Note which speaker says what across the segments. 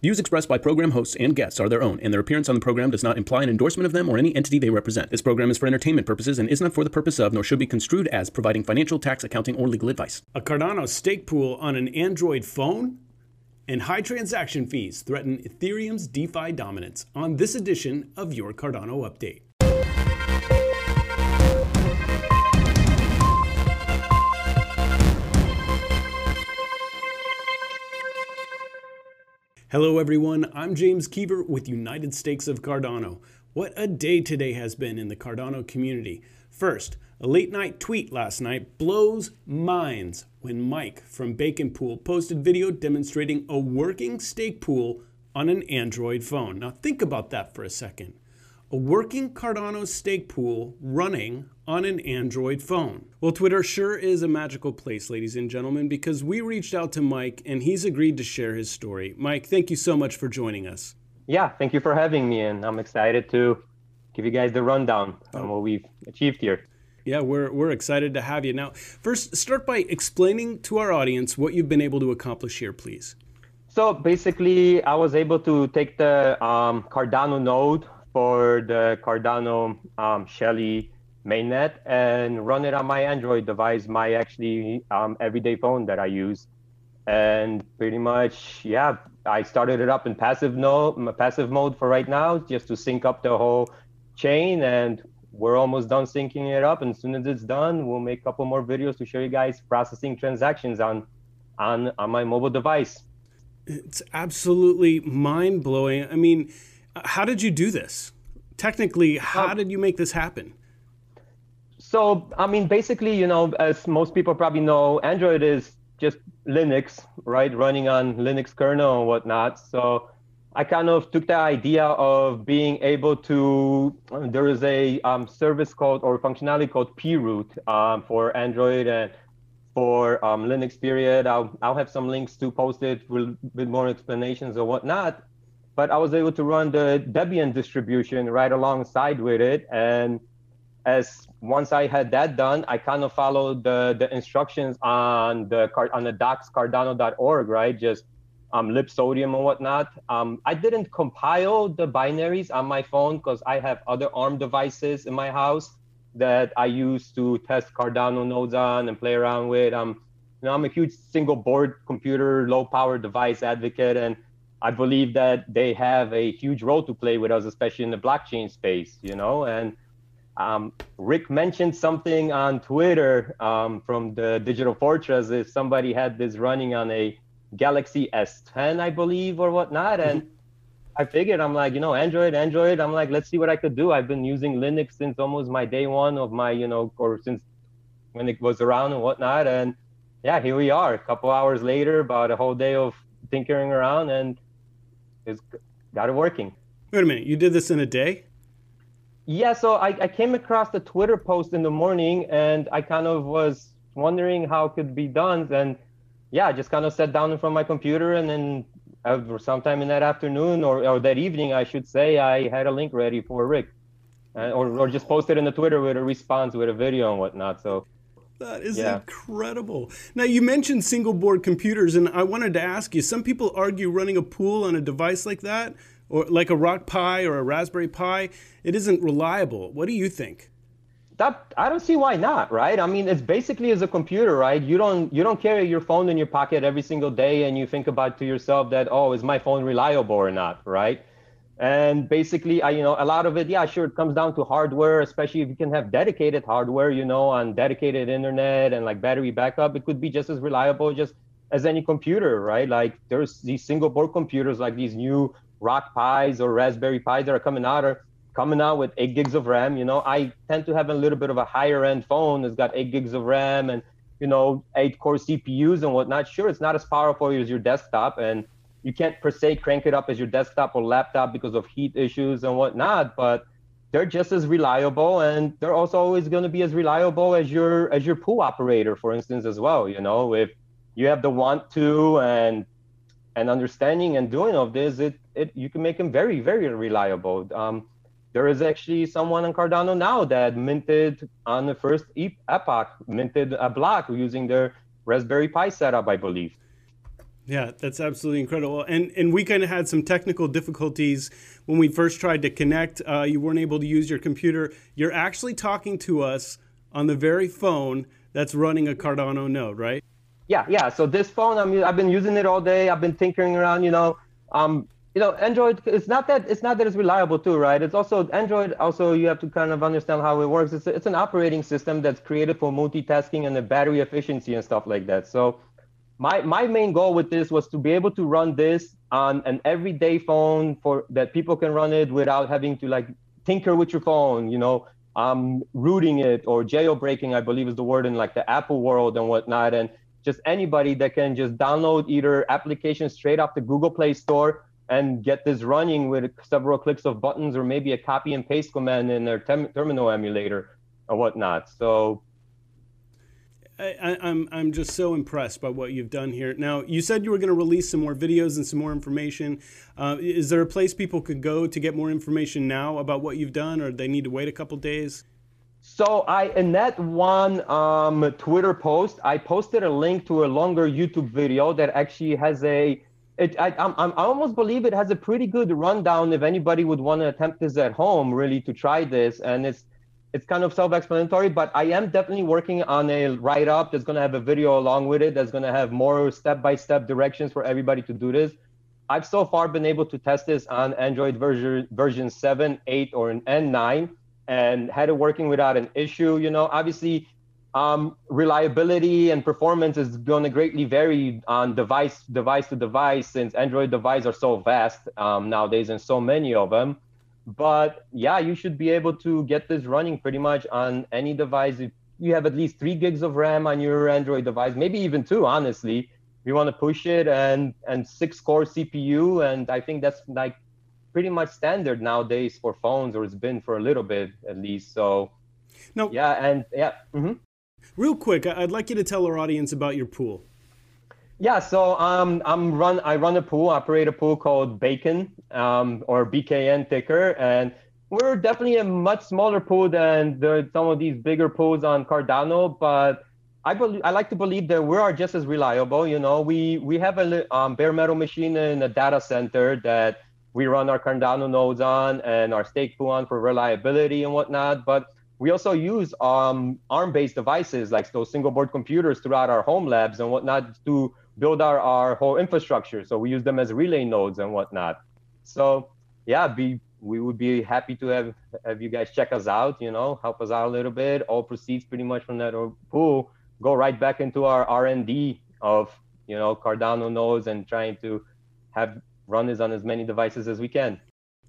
Speaker 1: Views expressed by program hosts and guests are their own, and their appearance on the program does not imply an endorsement of them or any entity they represent. This program is for entertainment purposes and is not for the purpose of, nor should be construed as, providing financial, tax, accounting, or legal advice.
Speaker 2: A Cardano stake pool on an Android phone? And high transaction fees threaten Ethereum's DeFi dominance on this edition of your Cardano Update. Hello, everyone. I'm James Keever with United Stakes of Cardano. What a day today has been in the Cardano community. First, a late night tweet last night blows minds when Mike from Bacon Pool posted video demonstrating a working stake pool on an Android phone. Now, think about that for a second a working Cardano stake pool running on an Android phone. Well, Twitter sure is a magical place, ladies and gentlemen, because we reached out to Mike and he's agreed to share his story. Mike, thank you so much for joining us.
Speaker 3: Yeah, thank you for having me, and I'm excited to give you guys the rundown on what we've achieved here.
Speaker 2: Yeah, we're, we're excited to have you. Now, first, start by explaining to our audience what you've been able to accomplish here, please.
Speaker 3: So basically, I was able to take the um, Cardano node for the Cardano um, Shelley mainnet and run it on my Android device, my actually um, everyday phone that I use. And pretty much, yeah, I started it up in passive mode, passive mode for right now, just to sync up the whole chain. And we're almost done syncing it up. And as soon as it's done, we'll make a couple more videos to show you guys processing transactions on on on my mobile device.
Speaker 2: It's absolutely mind blowing. I mean how did you do this? Technically, how um, did you make this happen?
Speaker 3: So, I mean, basically, you know, as most people probably know, Android is just Linux, right? Running on Linux kernel and whatnot. So I kind of took the idea of being able to, there is a um, service called or functionality called proot um, for Android and for um, Linux period. I'll, I'll have some links to post it with, with more explanations or whatnot but I was able to run the Debian distribution right alongside with it. And as once I had that done, I kind of followed the, the instructions on the on the docs cardano.org, right? Just um, libsodium and whatnot. Um, I didn't compile the binaries on my phone because I have other ARM devices in my house that I use to test Cardano nodes on and play around with. Um, you know, I'm a huge single board computer, low power device advocate, and I believe that they have a huge role to play with us, especially in the blockchain space, you know. And um, Rick mentioned something on Twitter um, from the Digital Fortress if somebody had this running on a Galaxy S10, I believe, or whatnot. And mm-hmm. I figured, I'm like, you know, Android, Android. I'm like, let's see what I could do. I've been using Linux since almost my day one of my, you know, or since when it was around and whatnot. And yeah, here we are. A couple hours later, about a whole day of tinkering around and it's got it working.
Speaker 2: Wait a minute, you did this in a day?
Speaker 3: Yeah, so I, I came across the Twitter post in the morning and I kind of was wondering how it could be done. And yeah, I just kind of sat down in front of my computer and then uh, sometime in that afternoon or, or that evening, I should say, I had a link ready for Rick. Uh, or, or just posted in the Twitter with a response with a video and whatnot. So
Speaker 2: that is yeah. incredible. Now, you mentioned single board computers, and I wanted to ask you some people argue running a pool on a device like that, or like a Rock Pi or a Raspberry Pi, it isn't reliable. What do you think?
Speaker 3: That I don't see why not, right? I mean, it's basically as a computer, right? You don't you don't carry your phone in your pocket every single day, and you think about to yourself that oh, is my phone reliable or not, right? And basically I, you know a lot of it yeah sure it comes down to hardware especially if you can have dedicated hardware you know on dedicated internet and like battery backup it could be just as reliable just as any computer right? Like there's these single board computers like these new rock pis or raspberry pis that are coming out are coming out with eight gigs of ram you know? I tend to have a little bit of a higher end phone that's got eight gigs of ram and you know eight core cpus and whatnot. Sure it's not as powerful as your desktop and you can't per se crank it up as your desktop or laptop because of heat issues and whatnot, but they're just as reliable and they're also always going to be as reliable as your as your pool operator, for instance, as well. You know, if you have the want to and and understanding and doing of this, it it you can make them very very reliable. Um, there is actually someone on Cardano now that minted on the first epoch, minted a block using their Raspberry Pi setup, I believe.
Speaker 2: Yeah, that's absolutely incredible. And and we kind of had some technical difficulties when we first tried to connect. Uh, you weren't able to use your computer. You're actually talking to us on the very phone that's running a Cardano node, right?
Speaker 3: Yeah, yeah. So this phone, I mean, I've been using it all day. I've been tinkering around. You know, um, you know, Android. It's not that it's not that it's reliable too, right? It's also Android. Also, you have to kind of understand how it works. It's it's an operating system that's created for multitasking and the battery efficiency and stuff like that. So my my main goal with this was to be able to run this on an everyday phone for that people can run it without having to like tinker with your phone you know? Um rooting it or jailbreaking i believe is the word in like the apple world and whatnot. And just anybody that can just download either application straight off the google play store and get this running with several clicks of buttons or maybe a copy and paste command in their terminal emulator or whatnot. So
Speaker 2: I, am I'm, I'm just so impressed by what you've done here. Now, you said you were going to release some more videos and some more information. Uh, is there a place people could go to get more information now about what you've done, or they need to wait a couple days?
Speaker 3: So I in that one um, Twitter post, I posted a link to a longer YouTube video that actually has a. It, I, I'm, I almost believe it has a pretty good rundown if anybody would want to attempt this at home, really to try this, and it's it's kind of self-explanatory, but I am definitely working on a write-up that's going to have a video along with it that's going to have more step-by-step directions for everybody to do this. I've so far been able to test this on Android version version 7, 8, or an N9 and had it working without an issue. You know, obviously, um, reliability and performance is going to greatly vary on device device to device since Android devices are so vast um, nowadays and so many of them but yeah, you should be able to get this running pretty much on any device. If you have at least three gigs of RAM on your Android device, maybe even two, honestly. You want to push it and and six core CPU, and I think that's like pretty much standard nowadays for phones, or it's been for a little bit at least. So, no, yeah, and yeah. Mm-hmm.
Speaker 2: Real quick, I'd like you to tell our audience about your pool.
Speaker 3: Yeah, so um, I'm run. I run a pool, operate a pool called Bacon um, or BKN ticker, and we're definitely a much smaller pool than the, some of these bigger pools on Cardano. But I believe I like to believe that we are just as reliable. You know, we we have a um, bare metal machine in a data center that we run our Cardano nodes on and our stake pool on for reliability and whatnot. But we also use um, ARM-based devices like those single board computers throughout our home labs and whatnot to build our, our whole infrastructure. So we use them as relay nodes and whatnot. So yeah, be we would be happy to have have you guys check us out. You know, help us out a little bit. All proceeds pretty much from that pool go right back into our R and D of you know Cardano nodes and trying to have run this on as many devices as we can.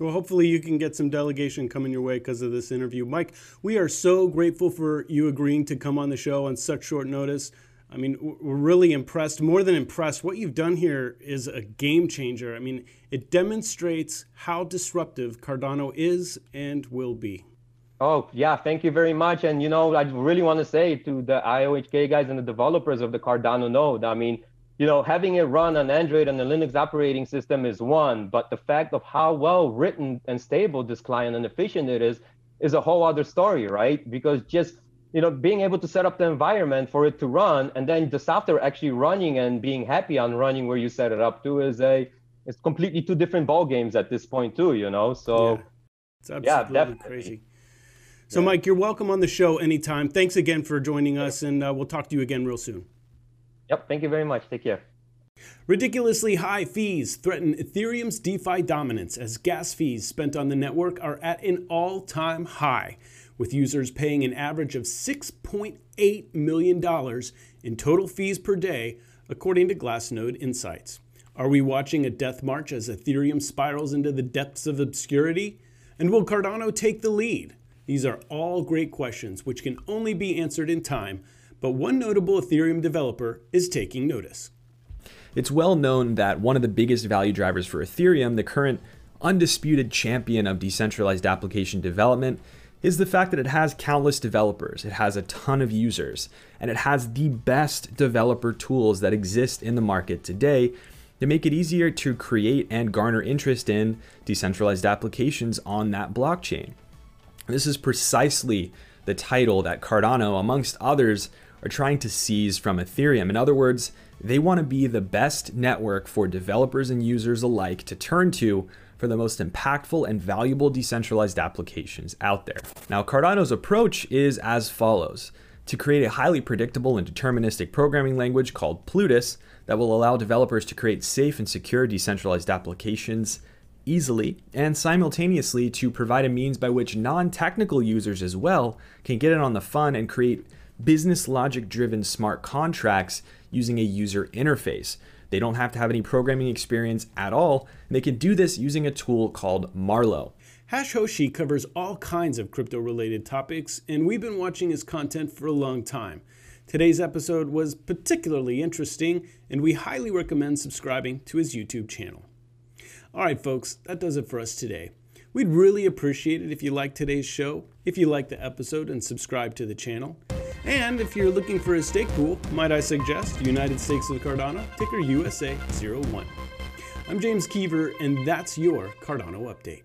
Speaker 2: Well, hopefully you can get some delegation coming your way because of this interview. Mike, we are so grateful for you agreeing to come on the show on such short notice. I mean, we're really impressed, more than impressed. What you've done here is a game changer. I mean, it demonstrates how disruptive Cardano is and will be.
Speaker 3: Oh, yeah, thank you very much. And, you know, I really want to say to the IOHK guys and the developers of the Cardano node, I mean, you know, having it run on Android and the Linux operating system is one, but the fact of how well written and stable this client and efficient it is, is a whole other story, right? Because just you know, being able to set up the environment for it to run, and then the software actually running and being happy on running where you set it up to is a it's completely two different ball games at this point too. You know, so
Speaker 2: yeah, it's absolutely yeah, crazy. So, yeah. Mike, you're welcome on the show anytime. Thanks again for joining us, and uh, we'll talk to you again real soon.
Speaker 3: Yep. Thank you very much. Take care.
Speaker 2: Ridiculously high fees threaten Ethereum's DeFi dominance as gas fees spent on the network are at an all time high with users paying an average of $6.8 million in total fees per day, according to Glassnode Insights. Are we watching a death march as Ethereum spirals into the depths of obscurity? And will Cardano take the lead? These are all great questions which can only be answered in time, but one notable Ethereum developer is taking notice.
Speaker 4: It's well known that one of the biggest value drivers for Ethereum, the current undisputed champion of decentralized application development, is the fact that it has countless developers, it has a ton of users, and it has the best developer tools that exist in the market today to make it easier to create and garner interest in decentralized applications on that blockchain. This is precisely the title that Cardano, amongst others, are trying to seize from Ethereum. In other words, They want to be the best network for developers and users alike to turn to for the most impactful and valuable decentralized applications out there. Now, Cardano's approach is as follows to create a highly predictable and deterministic programming language called Plutus that will allow developers to create safe and secure decentralized applications easily, and simultaneously to provide a means by which non technical users as well can get in on the fun and create business logic driven smart contracts using a user interface. They don't have to have any programming experience at all, and they can do this using a tool called Marlowe.
Speaker 2: Hashoshi covers all kinds of crypto related topics, and we've been watching his content for a long time. Today's episode was particularly interesting, and we highly recommend subscribing to his YouTube channel. All right, folks, that does it for us today. We'd really appreciate it if you liked today's show, if you liked the episode and subscribe to the channel. And if you're looking for a stake pool, might I suggest United Stakes of Cardano, ticker USA01. I'm James Keever, and that's your Cardano Update.